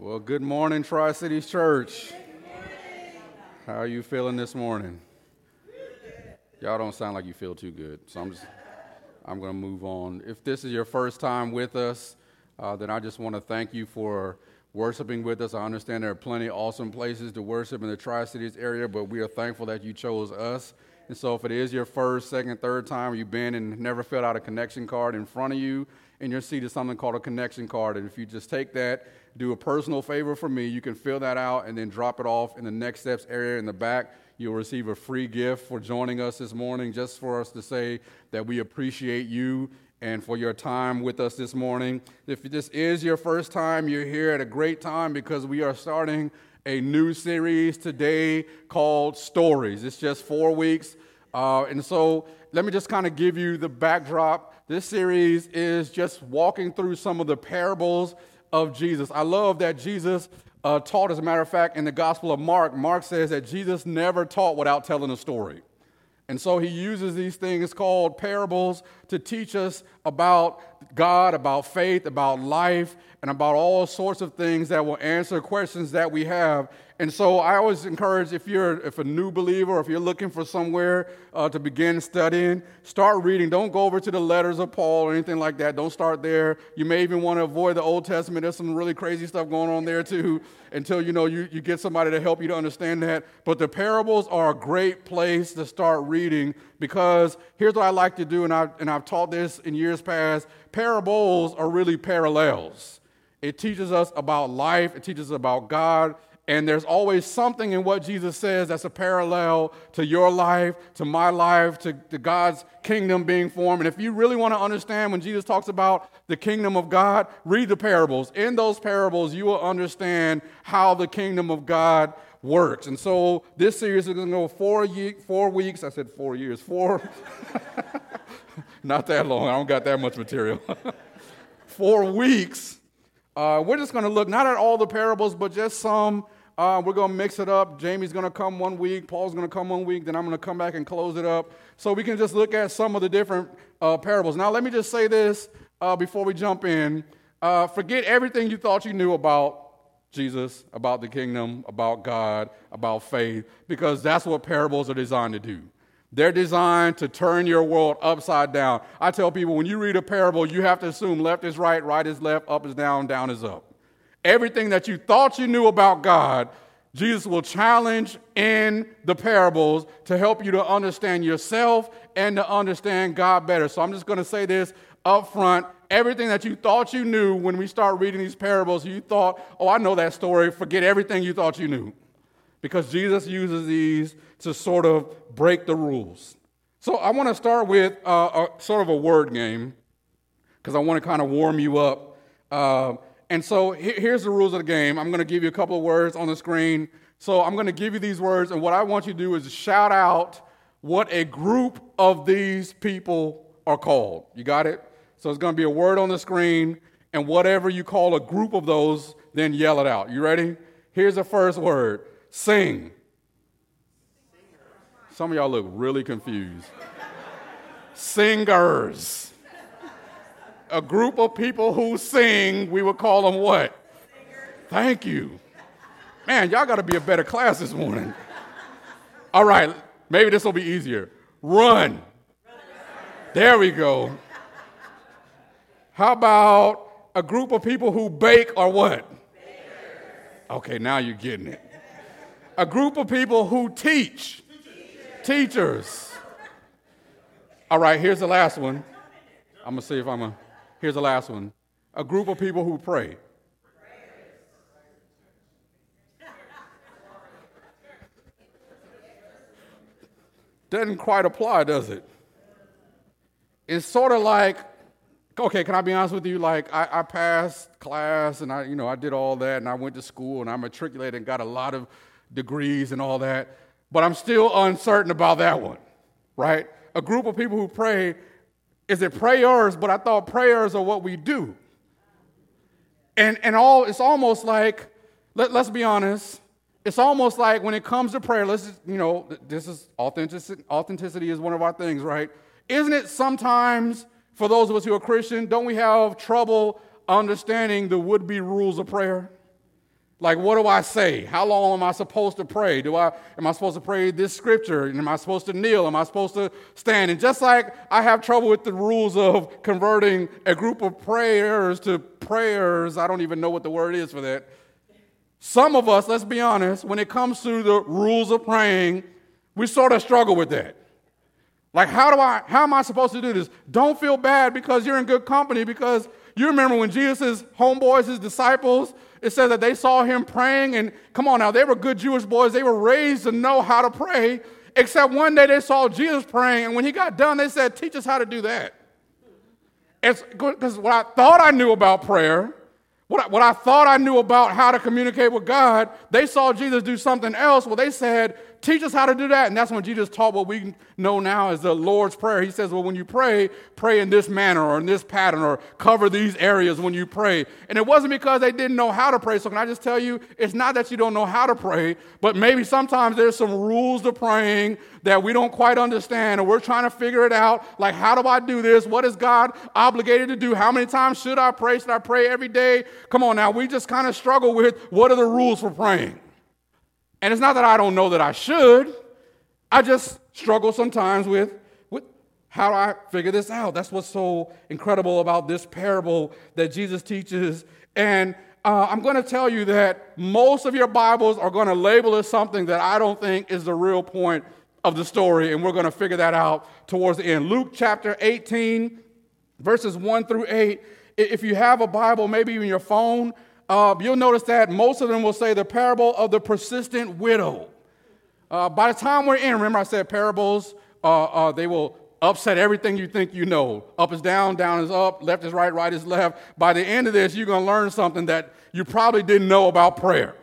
Well, good morning, Tri Cities Church. How are you feeling this morning? Y'all don't sound like you feel too good, so I'm just I'm going to move on. If this is your first time with us, uh, then I just want to thank you for worshiping with us. I understand there are plenty of awesome places to worship in the Tri Cities area, but we are thankful that you chose us. And so, if it is your first, second, third time you've been and never filled out a connection card in front of you, in your seat is something called a connection card. And if you just take that, do a personal favor for me, you can fill that out and then drop it off in the next steps area in the back. You'll receive a free gift for joining us this morning, just for us to say that we appreciate you and for your time with us this morning. If this is your first time, you're here at a great time because we are starting a new series today called Stories. It's just four weeks. Uh, and so let me just kind of give you the backdrop. This series is just walking through some of the parables of Jesus. I love that Jesus uh, taught, as a matter of fact, in the Gospel of Mark, Mark says that Jesus never taught without telling a story. And so he uses these things called parables to teach us about God, about faith, about life, and about all sorts of things that will answer questions that we have. And so I always encourage if you're if a new believer, or if you're looking for somewhere uh, to begin studying, start reading. Don't go over to the letters of Paul or anything like that. Don't start there. You may even want to avoid the Old Testament. There's some really crazy stuff going on there too. Until you know you, you get somebody to help you to understand that. But the parables are a great place to start reading because here's what I like to do, and I and I've taught this in years past. Parables are really parallels. It teaches us about life. It teaches us about God. And there's always something in what Jesus says that's a parallel to your life, to my life, to, to, God's kingdom being formed. And if you really want to understand when Jesus talks about the kingdom of God, read the parables. In those parables, you will understand how the kingdom of God works. And so this series is going to go four, ye- four weeks. I said four years, four. Not that long. I don't got that much material. four weeks. Uh, we're just going to look not at all the parables, but just some uh, we're going to mix it up. Jamie's going to come one week. Paul's going to come one week. Then I'm going to come back and close it up. So we can just look at some of the different uh, parables. Now, let me just say this uh, before we jump in. Uh, forget everything you thought you knew about Jesus, about the kingdom, about God, about faith, because that's what parables are designed to do. They're designed to turn your world upside down. I tell people when you read a parable, you have to assume left is right, right is left, up is down, down is up. Everything that you thought you knew about God, Jesus will challenge in the parables to help you to understand yourself and to understand God better. So I'm just going to say this up front. Everything that you thought you knew when we start reading these parables, you thought, oh, I know that story. Forget everything you thought you knew. Because Jesus uses these to sort of break the rules. So I want to start with uh, a, sort of a word game because I want to kind of warm you up. Uh, and so here's the rules of the game. I'm going to give you a couple of words on the screen. So I'm going to give you these words, and what I want you to do is shout out what a group of these people are called. You got it? So it's going to be a word on the screen, and whatever you call a group of those, then yell it out. You ready? Here's the first word sing. Some of y'all look really confused. Singers a group of people who sing, we would call them what? Thank you. Man, y'all got to be a better class this morning. All right, maybe this will be easier. Run. There we go. How about a group of people who bake or what? Okay, now you're getting it. A group of people who teach. Teachers. All right, here's the last one. I'm going to see if I'm to. Here's the last one a group of people who pray. Doesn't quite apply, does it? It's sort of like, okay, can I be honest with you? Like, I, I passed class and I, you know, I did all that and I went to school and I matriculated and got a lot of degrees and all that, but I'm still uncertain about that one, right? A group of people who pray is it prayers? But I thought prayers are what we do. And, and all it's almost like, let, let's be honest, it's almost like when it comes to prayer, let's just, you know, this is authenticity, authenticity is one of our things, right? Isn't it sometimes, for those of us who are Christian, don't we have trouble understanding the would be rules of prayer? Like, what do I say? How long am I supposed to pray? Do I am I supposed to pray this scripture? Am I supposed to kneel? Am I supposed to stand? And just like I have trouble with the rules of converting a group of prayers to prayers, I don't even know what the word is for that. Some of us, let's be honest, when it comes to the rules of praying, we sort of struggle with that. Like, how do I, how am I supposed to do this? Don't feel bad because you're in good company because you remember when Jesus' homeboys, his disciples, it says that they saw him praying, and come on now, they were good Jewish boys. They were raised to know how to pray, except one day they saw Jesus praying, and when he got done, they said, Teach us how to do that. It's because what I thought I knew about prayer, what I, what I thought I knew about how to communicate with God, they saw Jesus do something else. Well, they said, Teach us how to do that. And that's when Jesus taught what we know now as the Lord's Prayer. He says, Well, when you pray, pray in this manner or in this pattern or cover these areas when you pray. And it wasn't because they didn't know how to pray. So, can I just tell you, it's not that you don't know how to pray, but maybe sometimes there's some rules to praying that we don't quite understand, and we're trying to figure it out. Like, how do I do this? What is God obligated to do? How many times should I pray? Should I pray every day? Come on now, we just kind of struggle with what are the rules for praying? And it's not that I don't know that I should, I just struggle sometimes with, with how do I figure this out? That's what's so incredible about this parable that Jesus teaches. And uh, I'm going to tell you that most of your Bibles are going to label it something that I don't think is the real point of the story, and we're going to figure that out towards the end. Luke chapter 18, verses 1 through 8. If you have a Bible, maybe even your phone, uh, you'll notice that most of them will say the parable of the persistent widow. Uh, by the time we're in, remember I said parables, uh, uh, they will upset everything you think you know. Up is down, down is up, left is right, right is left. By the end of this, you're going to learn something that you probably didn't know about prayer.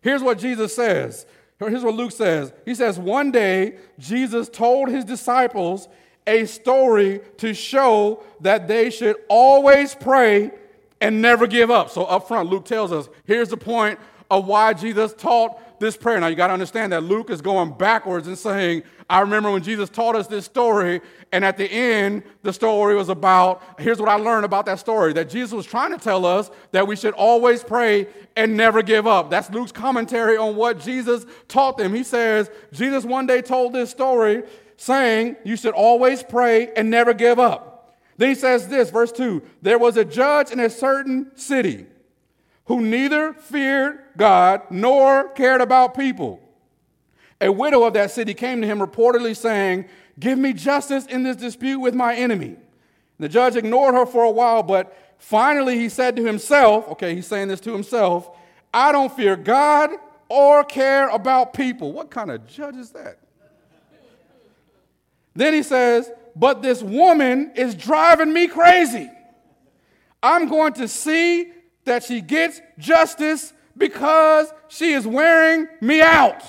Here's what Jesus says. Here's what Luke says. He says, One day, Jesus told his disciples a story to show that they should always pray and never give up. So, up front, Luke tells us here's the point of why Jesus taught this prayer. Now, you got to understand that Luke is going backwards and saying, I remember when Jesus taught us this story, and at the end, the story was about here's what I learned about that story that Jesus was trying to tell us that we should always pray and never give up. That's Luke's commentary on what Jesus taught them. He says, Jesus one day told this story saying, You should always pray and never give up. Then he says this, verse 2 There was a judge in a certain city who neither feared God nor cared about people. A widow of that city came to him reportedly saying, Give me justice in this dispute with my enemy. The judge ignored her for a while, but finally he said to himself, okay, he's saying this to himself, I don't fear God or care about people. What kind of judge is that? then he says, but this woman is driving me crazy. I'm going to see that she gets justice because she is wearing me out.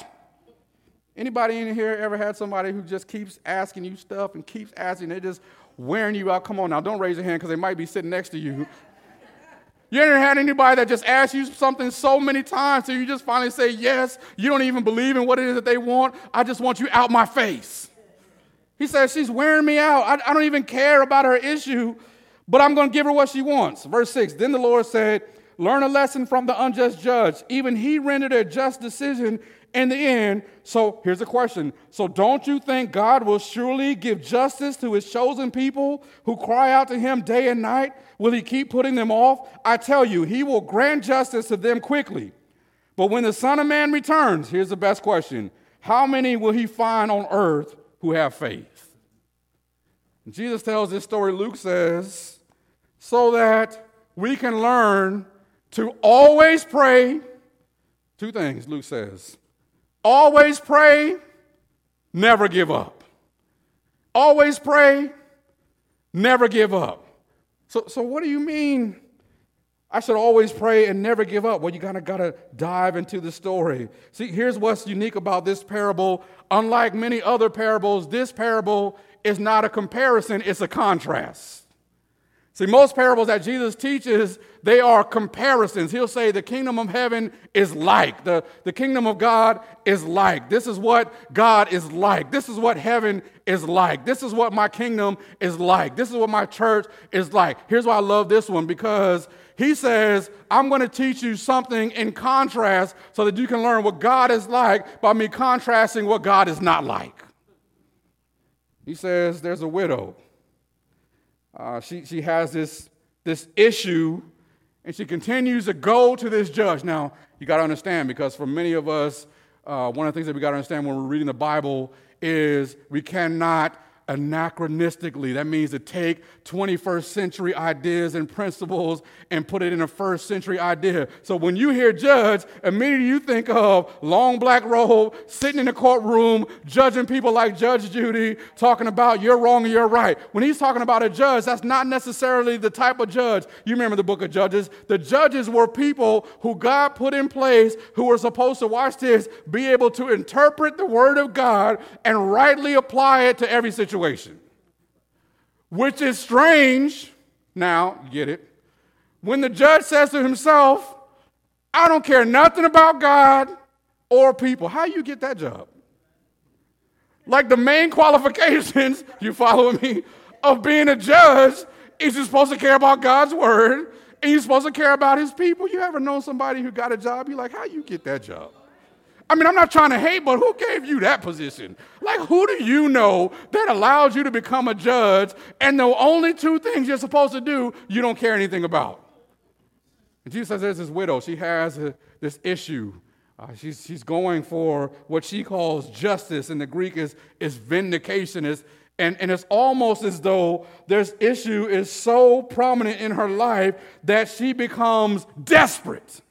Anybody in here ever had somebody who just keeps asking you stuff and keeps asking, they're just wearing you out? Come on now, don't raise your hand because they might be sitting next to you. You ever had anybody that just asks you something so many times so you just finally say yes? You don't even believe in what it is that they want. I just want you out my face. He says, She's wearing me out. I, I don't even care about her issue, but I'm going to give her what she wants. Verse 6 Then the Lord said, Learn a lesson from the unjust judge. Even he rendered a just decision in the end. So here's the question. So don't you think God will surely give justice to his chosen people who cry out to him day and night? Will he keep putting them off? I tell you, he will grant justice to them quickly. But when the Son of Man returns, here's the best question How many will he find on earth who have faith. Jesus tells this story, Luke says, so that we can learn to always pray. Two things, Luke says always pray, never give up. Always pray, never give up. So, so what do you mean I should always pray and never give up. Well, you kind of got to dive into the story. See, here's what's unique about this parable. Unlike many other parables, this parable is not a comparison, it's a contrast. See, most parables that Jesus teaches, they are comparisons. He'll say the kingdom of heaven is like, the, the kingdom of God is like. This is what God is like. This is what heaven is like. This is what my kingdom is like. This is what my church is like. Here's why I love this one because he says, I'm going to teach you something in contrast so that you can learn what God is like by me contrasting what God is not like. He says, There's a widow uh, she, she has this, this issue and she continues to go to this judge. Now, you got to understand because for many of us, uh, one of the things that we got to understand when we're reading the Bible is we cannot anachronistically. That means to take 21st century ideas and principles and put it in a first century idea. So when you hear judge, immediately you think of long black robe, sitting in the courtroom, judging people like Judge Judy, talking about you're wrong and you're right. When he's talking about a judge, that's not necessarily the type of judge. You remember the book of Judges? The judges were people who God put in place who were supposed to, watch this, be able to interpret the word of God and rightly apply it to every situation situation. Which is strange. Now, get it. When the judge says to himself, I don't care nothing about God or people. How you get that job? Like the main qualifications, you follow me, of being a judge is you're supposed to care about God's word and you're supposed to care about his people. You ever know somebody who got a job? You're like, how you get that job? I mean, I'm not trying to hate, but who gave you that position? Like, who do you know that allows you to become a judge and the only two things you're supposed to do you don't care anything about? And Jesus says there's this widow. She has a, this issue. Uh, she's, she's going for what she calls justice. and the Greek is, is vindication. Is, and, and it's almost as though this issue is so prominent in her life that she becomes desperate.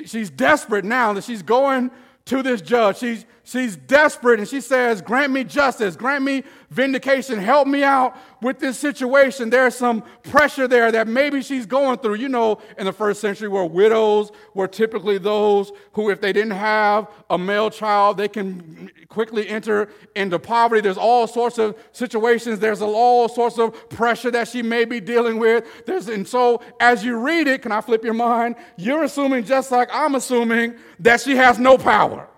She, she's desperate now that she's going to this judge. She's, she's desperate and she says, Grant me justice, grant me vindication, help me out with this situation. There's some pressure there that maybe she's going through. You know, in the first century, where widows were typically those who, if they didn't have a male child, they can quickly enter into poverty. There's all sorts of situations, there's all sorts of pressure that she may be dealing with. There's, and so, as you read it, can I flip your mind? You're assuming, just like I'm assuming, that she has no power.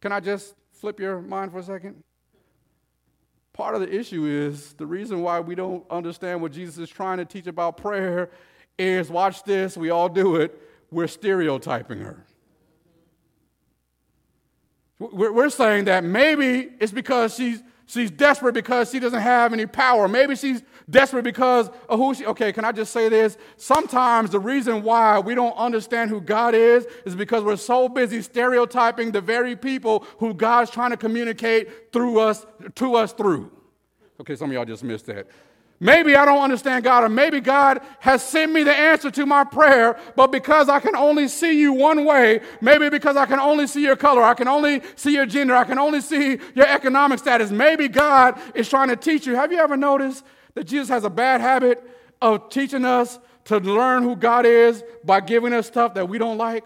Can I just flip your mind for a second? Part of the issue is the reason why we don't understand what Jesus is trying to teach about prayer is watch this, we all do it, we're stereotyping her. We're saying that maybe it's because she's She's desperate because she doesn't have any power. Maybe she's desperate because of who she. Okay, can I just say this? Sometimes the reason why we don't understand who God is is because we're so busy stereotyping the very people who God's trying to communicate through us to us through. Okay, some of y'all just missed that. Maybe I don't understand God, or maybe God has sent me the answer to my prayer, but because I can only see you one way, maybe because I can only see your color, I can only see your gender, I can only see your economic status, maybe God is trying to teach you. Have you ever noticed that Jesus has a bad habit of teaching us to learn who God is by giving us stuff that we don't like?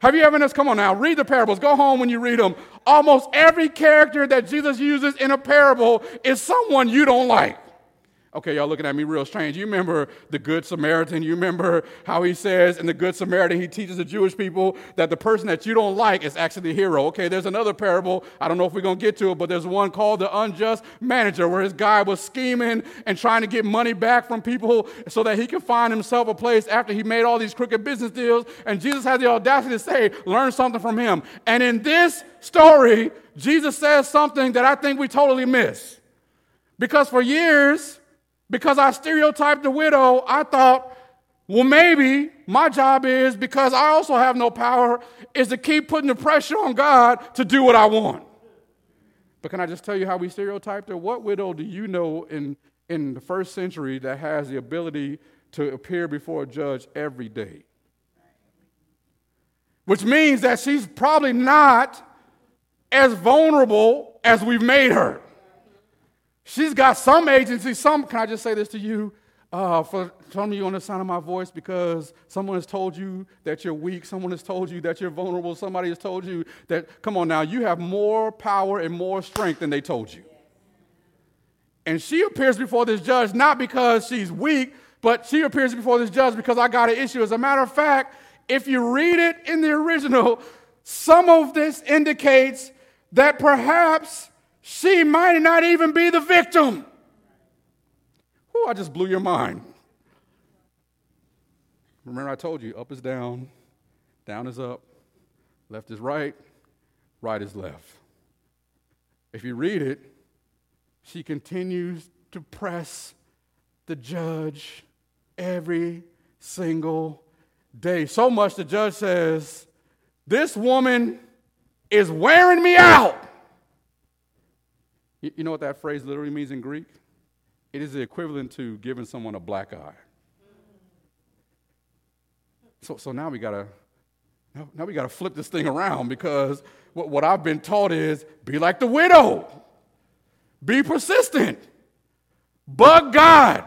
Have you ever noticed? Come on now, read the parables. Go home when you read them. Almost every character that Jesus uses in a parable is someone you don't like. Okay, y'all looking at me real strange. You remember the Good Samaritan? You remember how he says in the Good Samaritan, he teaches the Jewish people that the person that you don't like is actually the hero. Okay, there's another parable. I don't know if we're going to get to it, but there's one called the unjust manager where his guy was scheming and trying to get money back from people so that he could find himself a place after he made all these crooked business deals. And Jesus had the audacity to say, learn something from him. And in this story, Jesus says something that I think we totally miss. Because for years, because I stereotyped the widow, I thought, well, maybe my job is, because I also have no power, is to keep putting the pressure on God to do what I want. But can I just tell you how we stereotyped her? What widow do you know in, in the first century that has the ability to appear before a judge every day? Which means that she's probably not as vulnerable as we've made her. She's got some agency, some, can I just say this to you? Uh, for some of you on the sound of my voice, because someone has told you that you're weak, someone has told you that you're vulnerable, somebody has told you that, come on now, you have more power and more strength than they told you. And she appears before this judge not because she's weak, but she appears before this judge because I got an issue. As a matter of fact, if you read it in the original, some of this indicates that perhaps she might not even be the victim. Oh, I just blew your mind. Remember, I told you up is down, down is up, left is right, right is left. If you read it, she continues to press the judge every single day. So much the judge says, This woman is wearing me out. You know what that phrase literally means in Greek? It is the equivalent to giving someone a black eye. So, so now we gotta now, now we gotta flip this thing around because what, what I've been taught is be like the widow, be persistent, bug God,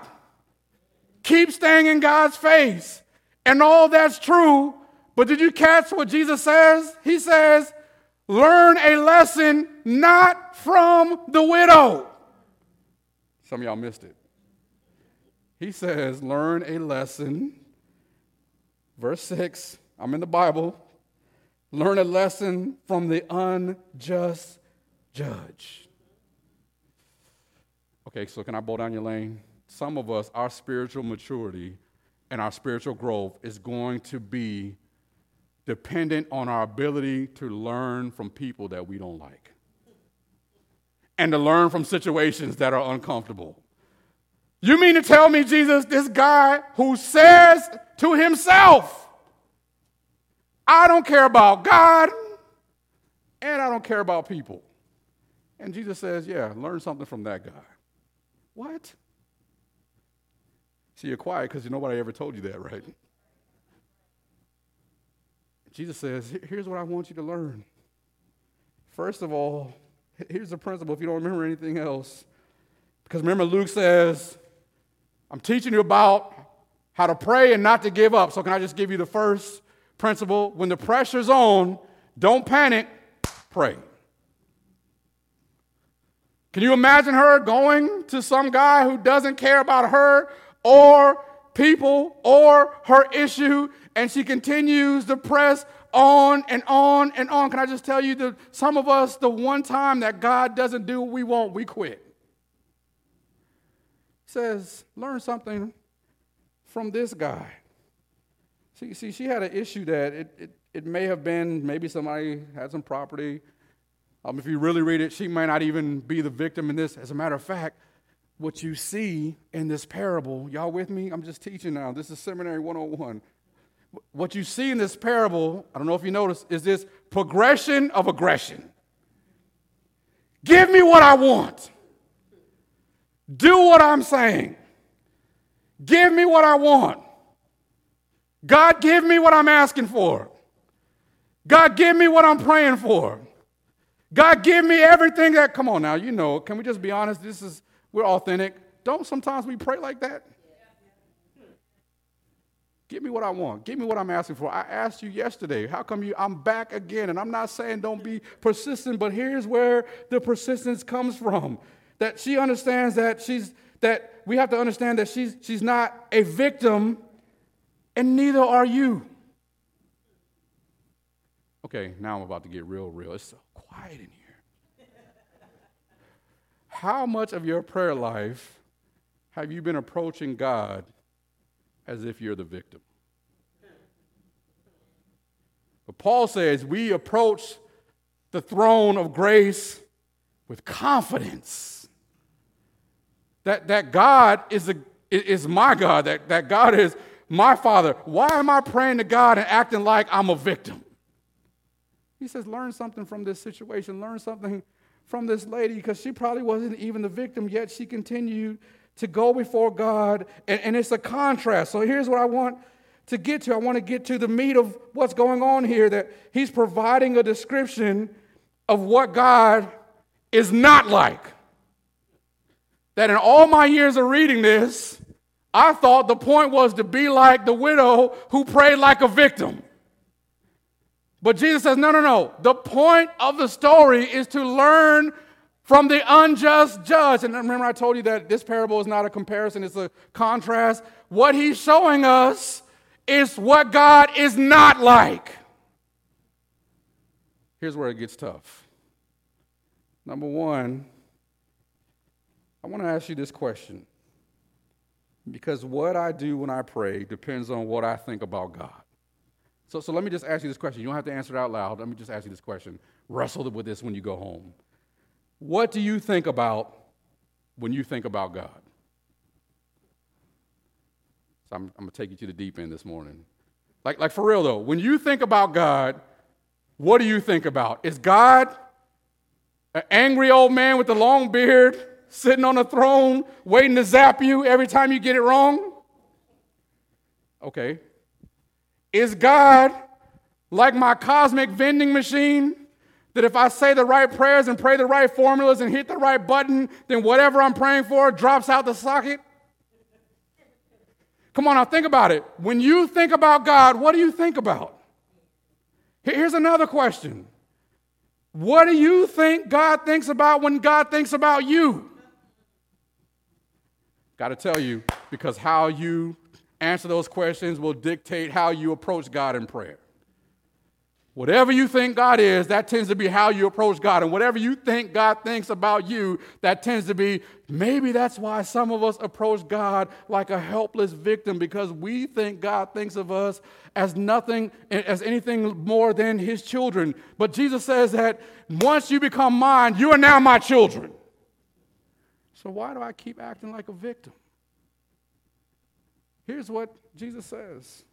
keep staying in God's face. And all that's true, but did you catch what Jesus says? He says, learn a lesson not from the widow. Some of y'all missed it. He says, learn a lesson. Verse 6, I'm in the Bible. Learn a lesson from the unjust judge. Okay, so can I bow down your lane? Some of us, our spiritual maturity and our spiritual growth is going to be dependent on our ability to learn from people that we don't like and to learn from situations that are uncomfortable. You mean to tell me, Jesus, this guy who says to himself, I don't care about God and I don't care about people. And Jesus says, Yeah, learn something from that guy. What? See, you're quiet because nobody ever told you that, right? Jesus says, Here's what I want you to learn. First of all, here's the principle if you don't remember anything else. Because remember, Luke says, I'm teaching you about how to pray and not to give up. So, can I just give you the first principle? When the pressure's on, don't panic, pray. Can you imagine her going to some guy who doesn't care about her or people or her issue and she continues to press on and on and on. Can I just tell you that some of us, the one time that God doesn't do what we want, we quit. Says, learn something from this guy. See, see she had an issue that it, it, it may have been maybe somebody had some property. Um, if you really read it, she might not even be the victim in this. As a matter of fact, what you see in this parable, y'all with me? I'm just teaching now. This is Seminary 101 what you see in this parable, I don't know if you notice, is this progression of aggression. Give me what I want. Do what I'm saying. Give me what I want. God, give me what I'm asking for. God, give me what I'm praying for. God, give me everything that, come on now, you know, can we just be honest? This is, we're authentic. Don't sometimes we pray like that? Give me what I want. Give me what I'm asking for. I asked you yesterday. How come you I'm back again? And I'm not saying don't be persistent, but here's where the persistence comes from. That she understands that she's that we have to understand that she's she's not a victim and neither are you. Okay, now I'm about to get real real. It's so quiet in here. How much of your prayer life have you been approaching God as if you're the victim. But Paul says we approach the throne of grace with confidence that, that God is, a, is my God, that, that God is my Father. Why am I praying to God and acting like I'm a victim? He says, learn something from this situation, learn something from this lady, because she probably wasn't even the victim, yet she continued to go before God, and, and it's a contrast. So here's what I want to get to. I want to get to the meat of what's going on here that he's providing a description of what God is not like. That in all my years of reading this, I thought the point was to be like the widow who prayed like a victim. But Jesus says, no, no, no. The point of the story is to learn from the unjust judge. And remember, I told you that this parable is not a comparison, it's a contrast. What he's showing us is what God is not like. Here's where it gets tough. Number one, I want to ask you this question. Because what I do when I pray depends on what I think about God. So, so let me just ask you this question. You don't have to answer it out loud. Let me just ask you this question. Wrestle with this when you go home. What do you think about when you think about God? So I'm, I'm going to take you to the deep end this morning. Like, like for real though, when you think about God, what do you think about? Is God an angry old man with a long beard sitting on a throne waiting to zap you every time you get it wrong? Okay. Is God like my cosmic vending machine that if I say the right prayers and pray the right formulas and hit the right button, then whatever I'm praying for drops out the socket? Come on now, think about it. When you think about God, what do you think about? Here's another question What do you think God thinks about when God thinks about you? Got to tell you, because how you answer those questions will dictate how you approach God in prayer. Whatever you think God is, that tends to be how you approach God. And whatever you think God thinks about you, that tends to be maybe that's why some of us approach God like a helpless victim because we think God thinks of us as nothing, as anything more than his children. But Jesus says that once you become mine, you are now my children. So why do I keep acting like a victim? Here's what Jesus says.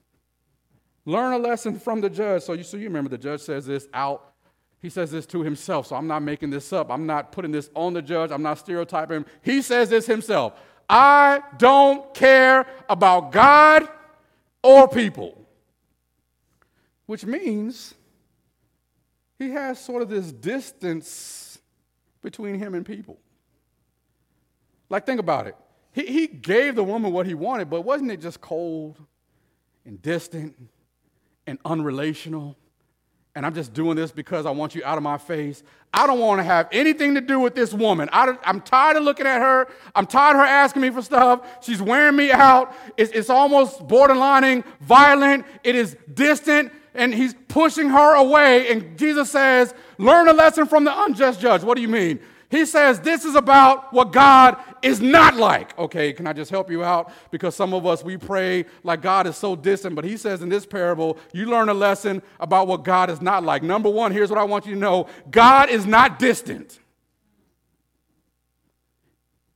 Learn a lesson from the judge. So you, so you remember the judge says this out. He says this to himself. So I'm not making this up. I'm not putting this on the judge. I'm not stereotyping. him. He says this himself. I don't care about God or people. Which means he has sort of this distance between him and people. Like, think about it. He, he gave the woman what he wanted, but wasn't it just cold and distant and unrelational. And I'm just doing this because I want you out of my face. I don't want to have anything to do with this woman. I, am tired of looking at her. I'm tired of her asking me for stuff. She's wearing me out. It's, it's almost borderlining violent. It is distant. And he's pushing her away. And Jesus says, Learn a lesson from the unjust judge. What do you mean? He says this is about what God is not like. Okay, can I just help you out? Because some of us, we pray like God is so distant, but he says in this parable, you learn a lesson about what God is not like. Number one, here's what I want you to know God is not distant.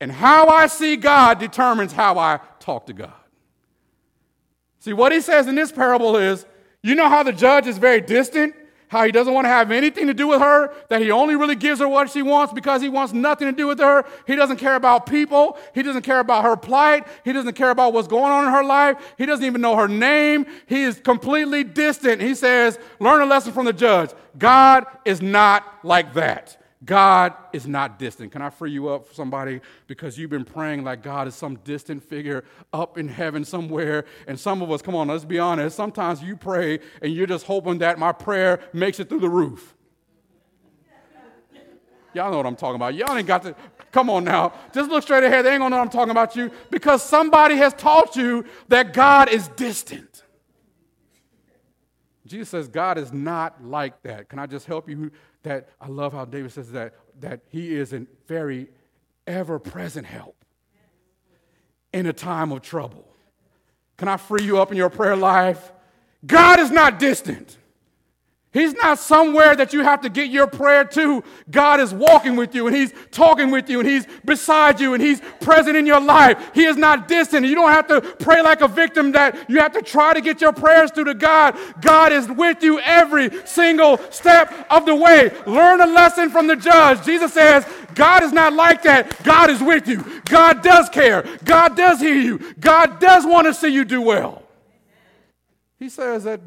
And how I see God determines how I talk to God. See, what he says in this parable is you know how the judge is very distant? How he doesn't want to have anything to do with her, that he only really gives her what she wants because he wants nothing to do with her. He doesn't care about people. He doesn't care about her plight. He doesn't care about what's going on in her life. He doesn't even know her name. He is completely distant. He says, Learn a lesson from the judge. God is not like that. God is not distant. Can I free you up, somebody? Because you've been praying like God is some distant figure up in heaven somewhere. And some of us, come on, let's be honest. Sometimes you pray and you're just hoping that my prayer makes it through the roof. Y'all know what I'm talking about. Y'all ain't got to, come on now. Just look straight ahead. They ain't gonna know I'm talking about you because somebody has taught you that God is distant. Jesus says God is not like that. Can I just help you that I love how David says that, that he is a very ever present help in a time of trouble. Can I free you up in your prayer life? God is not distant. He's not somewhere that you have to get your prayer to. God is walking with you and He's talking with you and He's beside you and He's present in your life. He is not distant. You don't have to pray like a victim that you have to try to get your prayers through to God. God is with you every single step of the way. Learn a lesson from the judge. Jesus says, God is not like that. God is with you. God does care. God does hear you. God does want to see you do well. He says that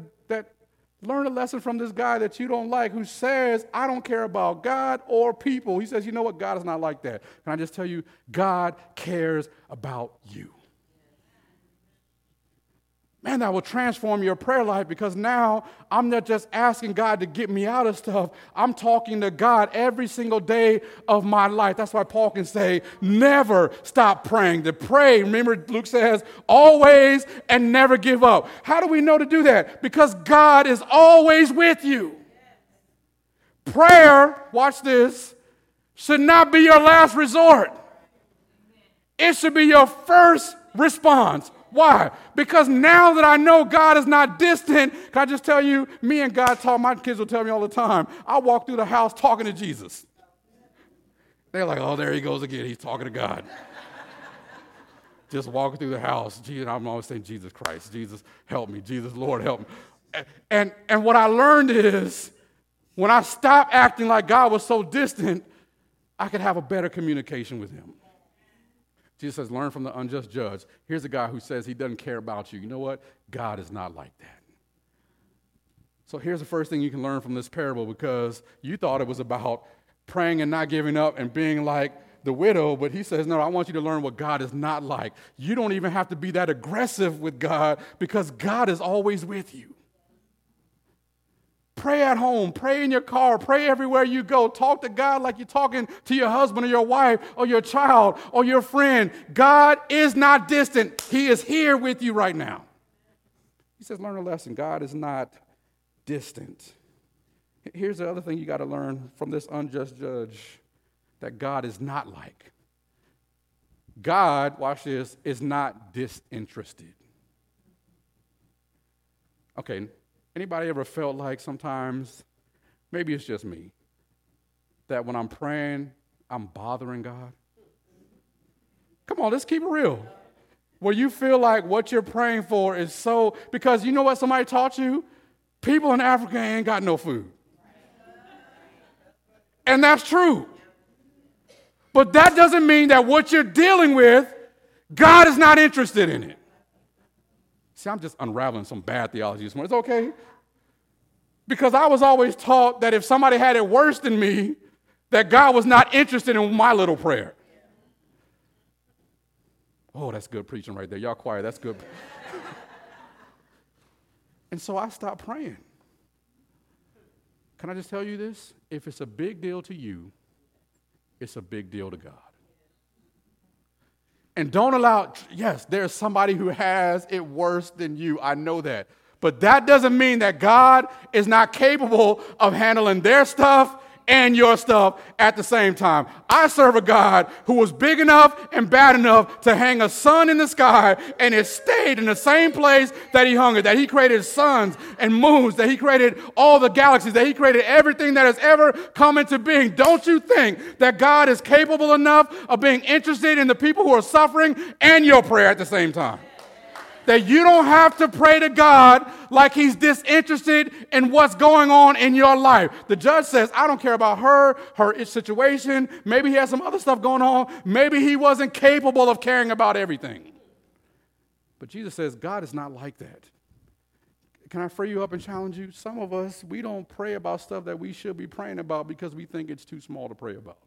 Learn a lesson from this guy that you don't like who says, I don't care about God or people. He says, You know what? God is not like that. Can I just tell you, God cares about you. Man, that will transform your prayer life because now I'm not just asking God to get me out of stuff. I'm talking to God every single day of my life. That's why Paul can say, never stop praying. To pray, remember, Luke says, always and never give up. How do we know to do that? Because God is always with you. Prayer, watch this, should not be your last resort, it should be your first response. Why? Because now that I know God is not distant, can I just tell you, me and God talk, my kids will tell me all the time, I walk through the house talking to Jesus. They're like, oh, there he goes again. He's talking to God. just walking through the house. Jesus, I'm always saying, Jesus Christ, Jesus, help me. Jesus, Lord, help me. And, and what I learned is when I stopped acting like God was so distant, I could have a better communication with him. Jesus says, learn from the unjust judge. Here's a guy who says he doesn't care about you. You know what? God is not like that. So here's the first thing you can learn from this parable because you thought it was about praying and not giving up and being like the widow, but he says, No, I want you to learn what God is not like. You don't even have to be that aggressive with God because God is always with you. Pray at home, pray in your car, pray everywhere you go. Talk to God like you're talking to your husband or your wife or your child or your friend. God is not distant, He is here with you right now. He says, Learn a lesson. God is not distant. Here's the other thing you got to learn from this unjust judge that God is not like. God, watch this, is not disinterested. Okay, Anybody ever felt like sometimes, maybe it's just me, that when I'm praying, I'm bothering God? Come on, let's keep it real. Where you feel like what you're praying for is so, because you know what somebody taught you? People in Africa ain't got no food. And that's true. But that doesn't mean that what you're dealing with, God is not interested in it. See, I'm just unraveling some bad theology this morning. It's okay. Because I was always taught that if somebody had it worse than me, that God was not interested in my little prayer. Oh, that's good preaching right there. Y'all quiet. That's good. and so I stopped praying. Can I just tell you this? If it's a big deal to you, it's a big deal to God. And don't allow, yes, there's somebody who has it worse than you. I know that. But that doesn't mean that God is not capable of handling their stuff and your stuff at the same time. I serve a God who was big enough and bad enough to hang a sun in the sky and it stayed in the same place that he hung it, that he created suns and moons, that he created all the galaxies, that he created everything that has ever come into being. Don't you think that God is capable enough of being interested in the people who are suffering and your prayer at the same time? That you don't have to pray to God like He's disinterested in what's going on in your life. The judge says, I don't care about her, her situation. Maybe he has some other stuff going on. Maybe he wasn't capable of caring about everything. But Jesus says, God is not like that. Can I free you up and challenge you? Some of us, we don't pray about stuff that we should be praying about because we think it's too small to pray about.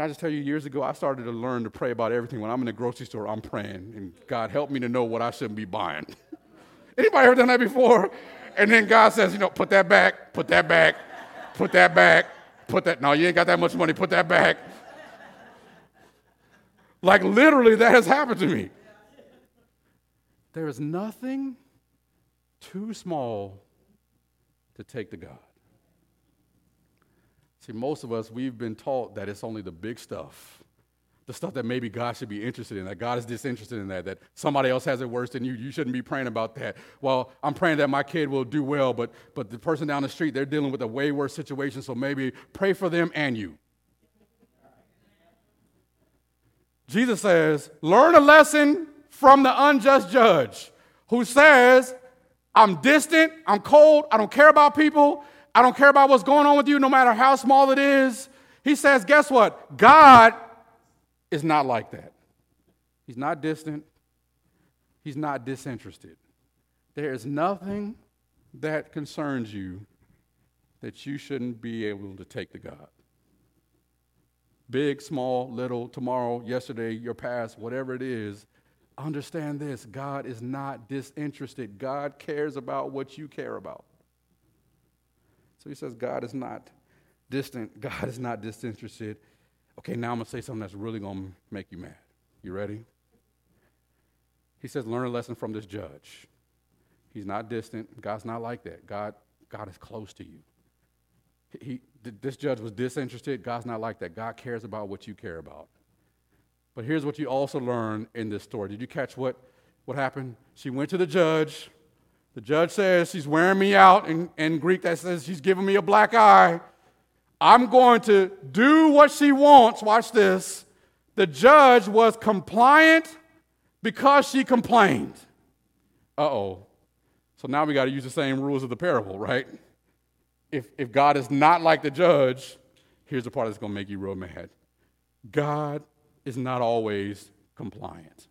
I just tell you, years ago, I started to learn to pray about everything. When I'm in the grocery store, I'm praying, and God help me to know what I shouldn't be buying. Anybody ever done that before? And then God says, you know, put that back, put that back, put that back, put that. No, you ain't got that much money. Put that back. Like literally, that has happened to me. There is nothing too small to take to God. See, most of us, we've been taught that it's only the big stuff, the stuff that maybe God should be interested in, that God is disinterested in that, that somebody else has it worse than you. You shouldn't be praying about that. Well, I'm praying that my kid will do well, but, but the person down the street, they're dealing with a way worse situation, so maybe pray for them and you. Jesus says, learn a lesson from the unjust judge who says, I'm distant, I'm cold, I don't care about people, I don't care about what's going on with you, no matter how small it is. He says, guess what? God is not like that. He's not distant, He's not disinterested. There is nothing that concerns you that you shouldn't be able to take to God. Big, small, little, tomorrow, yesterday, your past, whatever it is, understand this God is not disinterested. God cares about what you care about. So he says, God is not distant. God is not disinterested. Okay, now I'm going to say something that's really going to make you mad. You ready? He says, learn a lesson from this judge. He's not distant. God's not like that. God, God is close to you. He, this judge was disinterested. God's not like that. God cares about what you care about. But here's what you also learn in this story. Did you catch what, what happened? She went to the judge. The judge says she's wearing me out. In, in Greek, that says she's giving me a black eye. I'm going to do what she wants. Watch this. The judge was compliant because she complained. Uh oh. So now we got to use the same rules of the parable, right? If, if God is not like the judge, here's the part that's going to make you real mad God is not always compliant.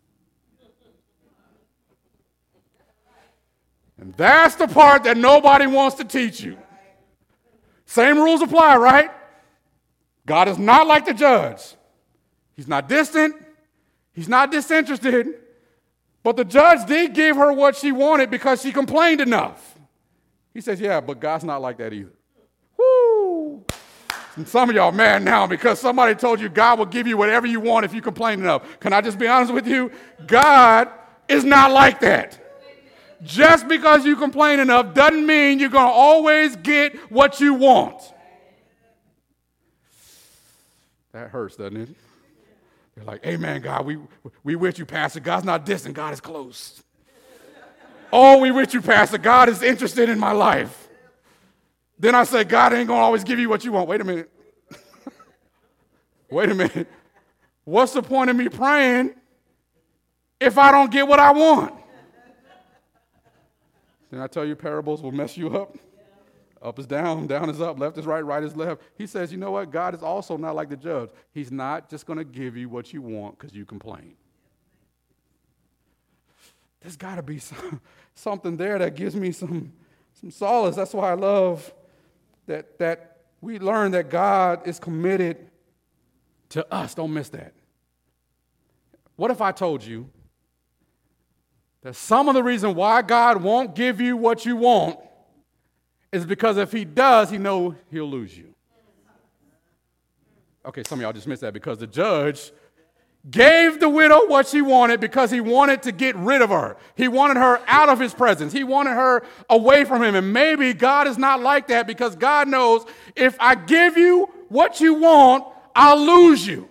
And that's the part that nobody wants to teach you. Same rules apply, right? God is not like the judge. He's not distant, he's not disinterested. But the judge did give her what she wanted because she complained enough. He says, Yeah, but God's not like that either. Woo! And some of y'all mad now because somebody told you God will give you whatever you want if you complain enough. Can I just be honest with you? God is not like that. Just because you complain enough doesn't mean you're going to always get what you want. That hurts, doesn't it? They're like, Amen, God, we, we with you, Pastor. God's not distant, God is close. oh, we with you, Pastor. God is interested in my life. Then I say, God ain't gonna always give you what you want. Wait a minute. Wait a minute. What's the point of me praying if I don't get what I want? Then I tell you parables will mess you up? Up is down, down is up, left is right, right is left. He says, you know what? God is also not like the judge. He's not just going to give you what you want because you complain. There's got to be some, something there that gives me some, some solace. That's why I love that, that we learn that God is committed to us. Don't miss that. What if I told you that some of the reason why God won't give you what you want is because if he does, he know he'll lose you. Okay, some of y'all just missed that because the judge gave the widow what she wanted because he wanted to get rid of her. He wanted her out of his presence. He wanted her away from him. And maybe God is not like that because God knows if I give you what you want, I'll lose you.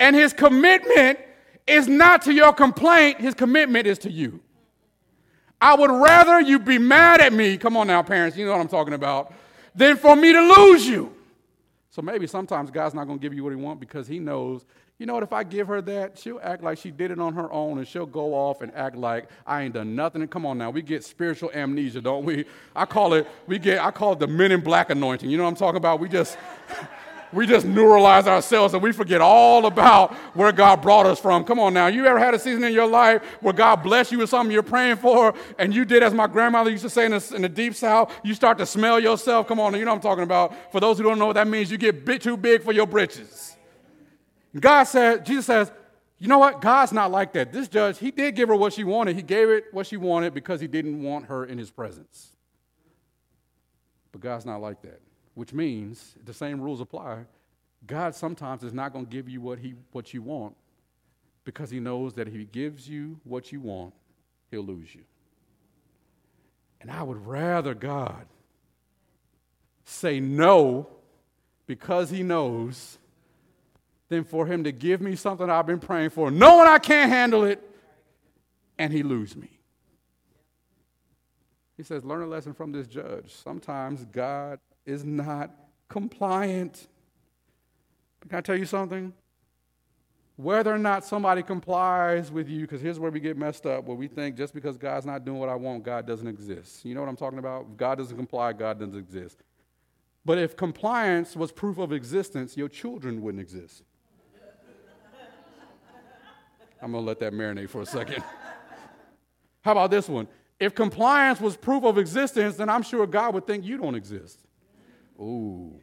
And his commitment is not to your complaint, his commitment is to you. I would rather you be mad at me, come on now, parents, you know what I'm talking about, than for me to lose you. So maybe sometimes God's not going to give you what he wants because he knows, you know what, if I give her that, she'll act like she did it on her own and she'll go off and act like I ain't done nothing. And come on now, we get spiritual amnesia, don't we? I call it, we get, I call it the men in black anointing. You know what I'm talking about? We just, we just neuralize ourselves and we forget all about where God brought us from. Come on now. You ever had a season in your life where God blessed you with something you're praying for and you did, as my grandmother used to say in the, in the deep south, you start to smell yourself? Come on, you know what I'm talking about. For those who don't know what that means, you get bit too big for your britches. God said, Jesus says, you know what? God's not like that. This judge, he did give her what she wanted. He gave it what she wanted because he didn't want her in his presence. But God's not like that which means the same rules apply. God sometimes is not going to give you what, he, what you want because he knows that if he gives you what you want, he'll lose you. And I would rather God say no because he knows than for him to give me something I've been praying for, knowing I can't handle it, and he lose me. He says, learn a lesson from this judge. Sometimes God is not compliant. Can I tell you something? Whether or not somebody complies with you, because here's where we get messed up, where we think just because God's not doing what I want, God doesn't exist. You know what I'm talking about? If God doesn't comply, God doesn't exist. But if compliance was proof of existence, your children wouldn't exist. I'm going to let that marinate for a second. How about this one? If compliance was proof of existence, then I'm sure God would think you don't exist. Ooh.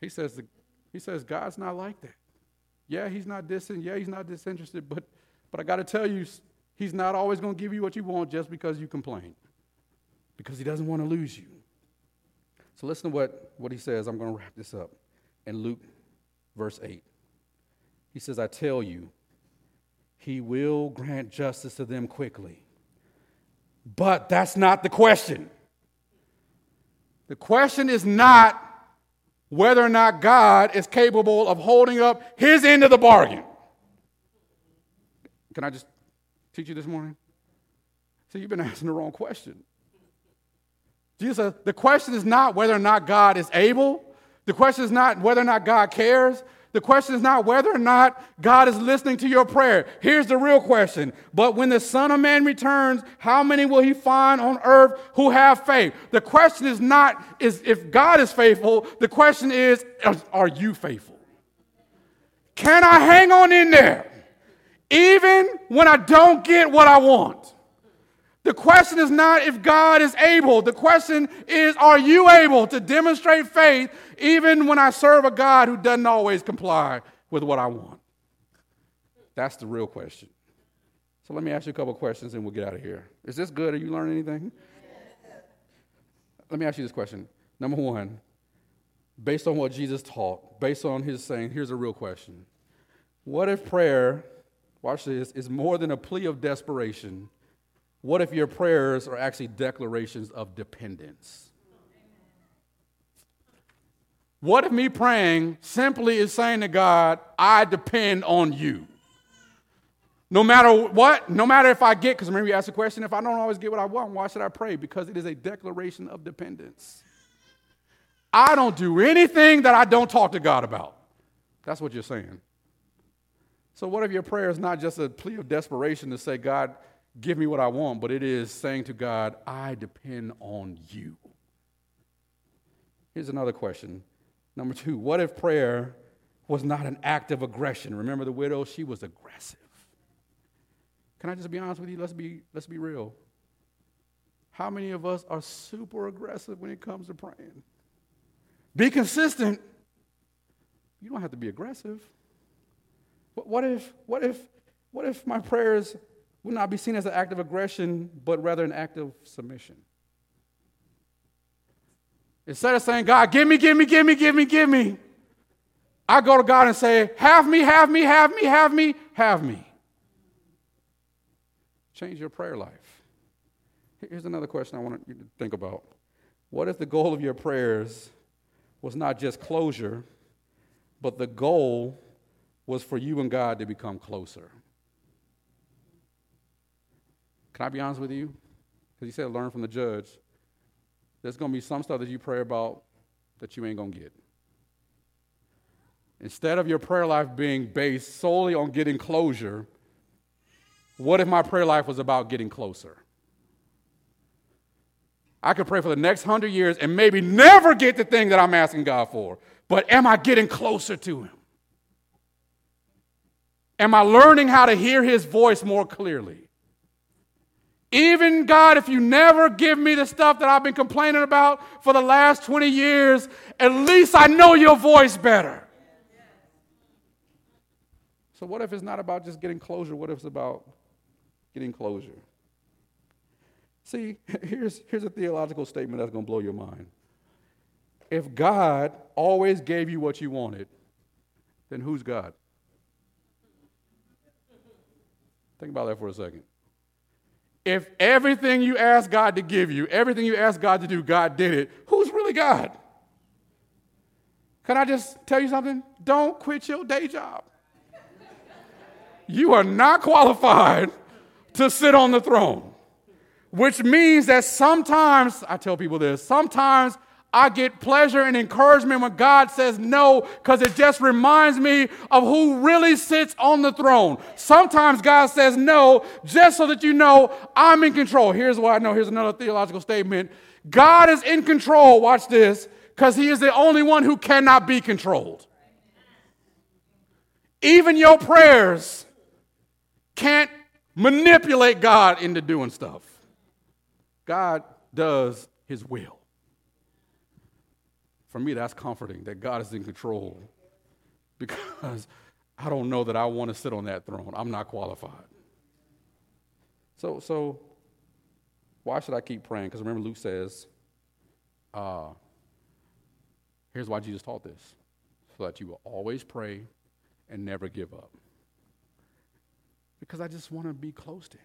He says, the, he says, God's not like that. Yeah, he's not distant. Yeah, he's not disinterested. But, but I got to tell you, he's not always going to give you what you want just because you complain, because he doesn't want to lose you. So listen to what, what he says. I'm going to wrap this up in Luke, verse 8. He says, I tell you, he will grant justice to them quickly. But that's not the question. The question is not whether or not God is capable of holding up his end of the bargain. Can I just teach you this morning? See, you've been asking the wrong question. Jesus the question is not whether or not God is able. The question is not whether or not God cares. The question is not whether or not God is listening to your prayer. Here's the real question. But when the Son of Man returns, how many will he find on earth who have faith? The question is not is if God is faithful, the question is are you faithful? Can I hang on in there even when I don't get what I want? The question is not if God is able. The question is, are you able to demonstrate faith even when I serve a God who doesn't always comply with what I want? That's the real question. So let me ask you a couple questions and we'll get out of here. Is this good? Are you learning anything? Let me ask you this question. Number one, based on what Jesus taught, based on his saying, here's a real question. What if prayer, watch this, is more than a plea of desperation? What if your prayers are actually declarations of dependence? What if me praying simply is saying to God, I depend on you? No matter what, no matter if I get, because remember you asked the question, if I don't always get what I want, why should I pray? Because it is a declaration of dependence. I don't do anything that I don't talk to God about. That's what you're saying. So, what if your prayer is not just a plea of desperation to say, God, give me what I want, but it is saying to God, I depend on you. Here's another question. Number two, what if prayer was not an act of aggression? Remember the widow? She was aggressive. Can I just be honest with you? Let's be, let's be real. How many of us are super aggressive when it comes to praying? Be consistent. You don't have to be aggressive. What if, what if, what if my prayers would not be seen as an act of aggression, but rather an act of submission. Instead of saying, God, give me, give me, give me, give me, give me, I go to God and say, have me, have me, have me, have me, have me. Change your prayer life. Here's another question I want you to think about. What if the goal of your prayers was not just closure, but the goal was for you and God to become closer? Can I be honest with you? Because he said, learn from the judge. There's going to be some stuff that you pray about that you ain't going to get. Instead of your prayer life being based solely on getting closure, what if my prayer life was about getting closer? I could pray for the next hundred years and maybe never get the thing that I'm asking God for. But am I getting closer to Him? Am I learning how to hear His voice more clearly? Even God, if you never give me the stuff that I've been complaining about for the last 20 years, at least I know your voice better. So, what if it's not about just getting closure? What if it's about getting closure? See, here's, here's a theological statement that's going to blow your mind. If God always gave you what you wanted, then who's God? Think about that for a second. If everything you ask God to give you, everything you ask God to do, God did it, who's really God? Can I just tell you something? Don't quit your day job. You are not qualified to sit on the throne, which means that sometimes, I tell people this, sometimes I get pleasure and encouragement when God says no because it just reminds me of who really sits on the throne. Sometimes God says no just so that you know I'm in control. Here's what I know. Here's another theological statement God is in control, watch this, because He is the only one who cannot be controlled. Even your prayers can't manipulate God into doing stuff. God does His will. For me, that's comforting that God is in control because I don't know that I want to sit on that throne. I'm not qualified. So, so why should I keep praying? Because remember, Luke says, uh, here's why Jesus taught this so that you will always pray and never give up. Because I just want to be close to Him.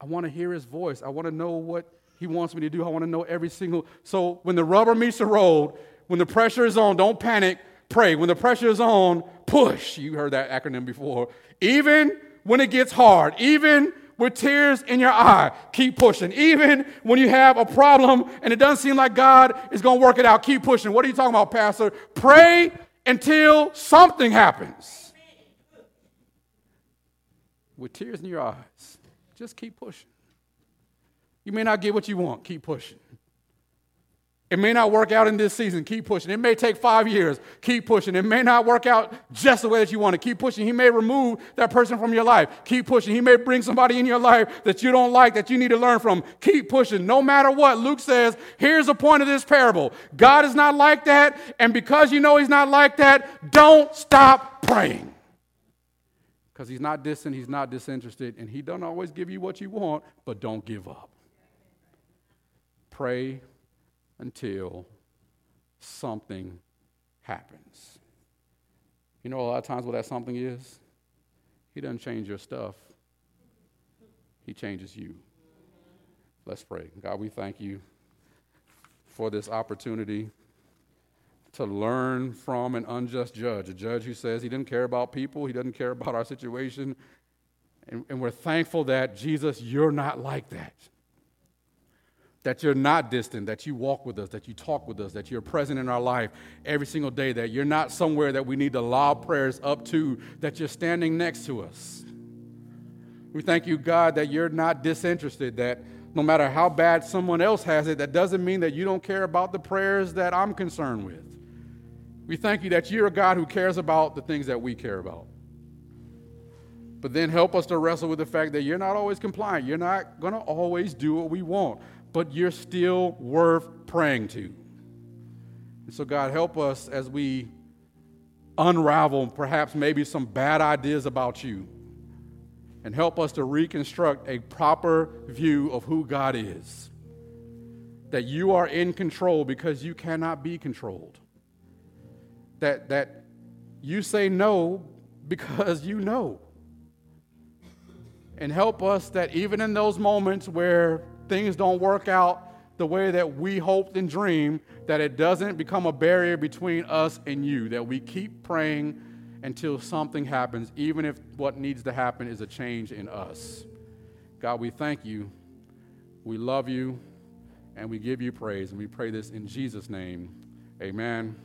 I want to hear His voice. I want to know what He wants me to do. I want to know every single. So when the rubber meets the road, when the pressure is on, don't panic, pray. When the pressure is on, push. You heard that acronym before. Even when it gets hard, even with tears in your eye, keep pushing. Even when you have a problem and it doesn't seem like God is going to work it out, keep pushing. What are you talking about, Pastor? Pray until something happens. With tears in your eyes, just keep pushing. You may not get what you want, keep pushing. It may not work out in this season. Keep pushing. It may take five years. Keep pushing. It may not work out just the way that you want to. Keep pushing. He may remove that person from your life. Keep pushing. He may bring somebody in your life that you don't like, that you need to learn from. Keep pushing. No matter what, Luke says, here's the point of this parable God is not like that. And because you know He's not like that, don't stop praying. Because He's not distant, He's not disinterested, and He doesn't always give you what you want, but don't give up. Pray until something happens. You know, a lot of times what that something is? He doesn't change your stuff, He changes you. Let's pray. God, we thank you for this opportunity to learn from an unjust judge, a judge who says he didn't care about people, he doesn't care about our situation. And, and we're thankful that, Jesus, you're not like that that you're not distant, that you walk with us, that you talk with us, that you're present in our life every single day, that you're not somewhere that we need to lob prayers up to, that you're standing next to us. We thank you, God, that you're not disinterested, that no matter how bad someone else has it, that doesn't mean that you don't care about the prayers that I'm concerned with. We thank you that you're a God who cares about the things that we care about. But then help us to wrestle with the fact that you're not always compliant. You're not going to always do what we want but you're still worth praying to. And so, God, help us as we unravel perhaps maybe some bad ideas about you and help us to reconstruct a proper view of who God is. That you are in control because you cannot be controlled. That, that you say no because you know. And help us that even in those moments where things don't work out the way that we hoped and dreamed, that it doesn't become a barrier between us and you, that we keep praying until something happens, even if what needs to happen is a change in us. God, we thank you, we love you, and we give you praise. And we pray this in Jesus' name. Amen.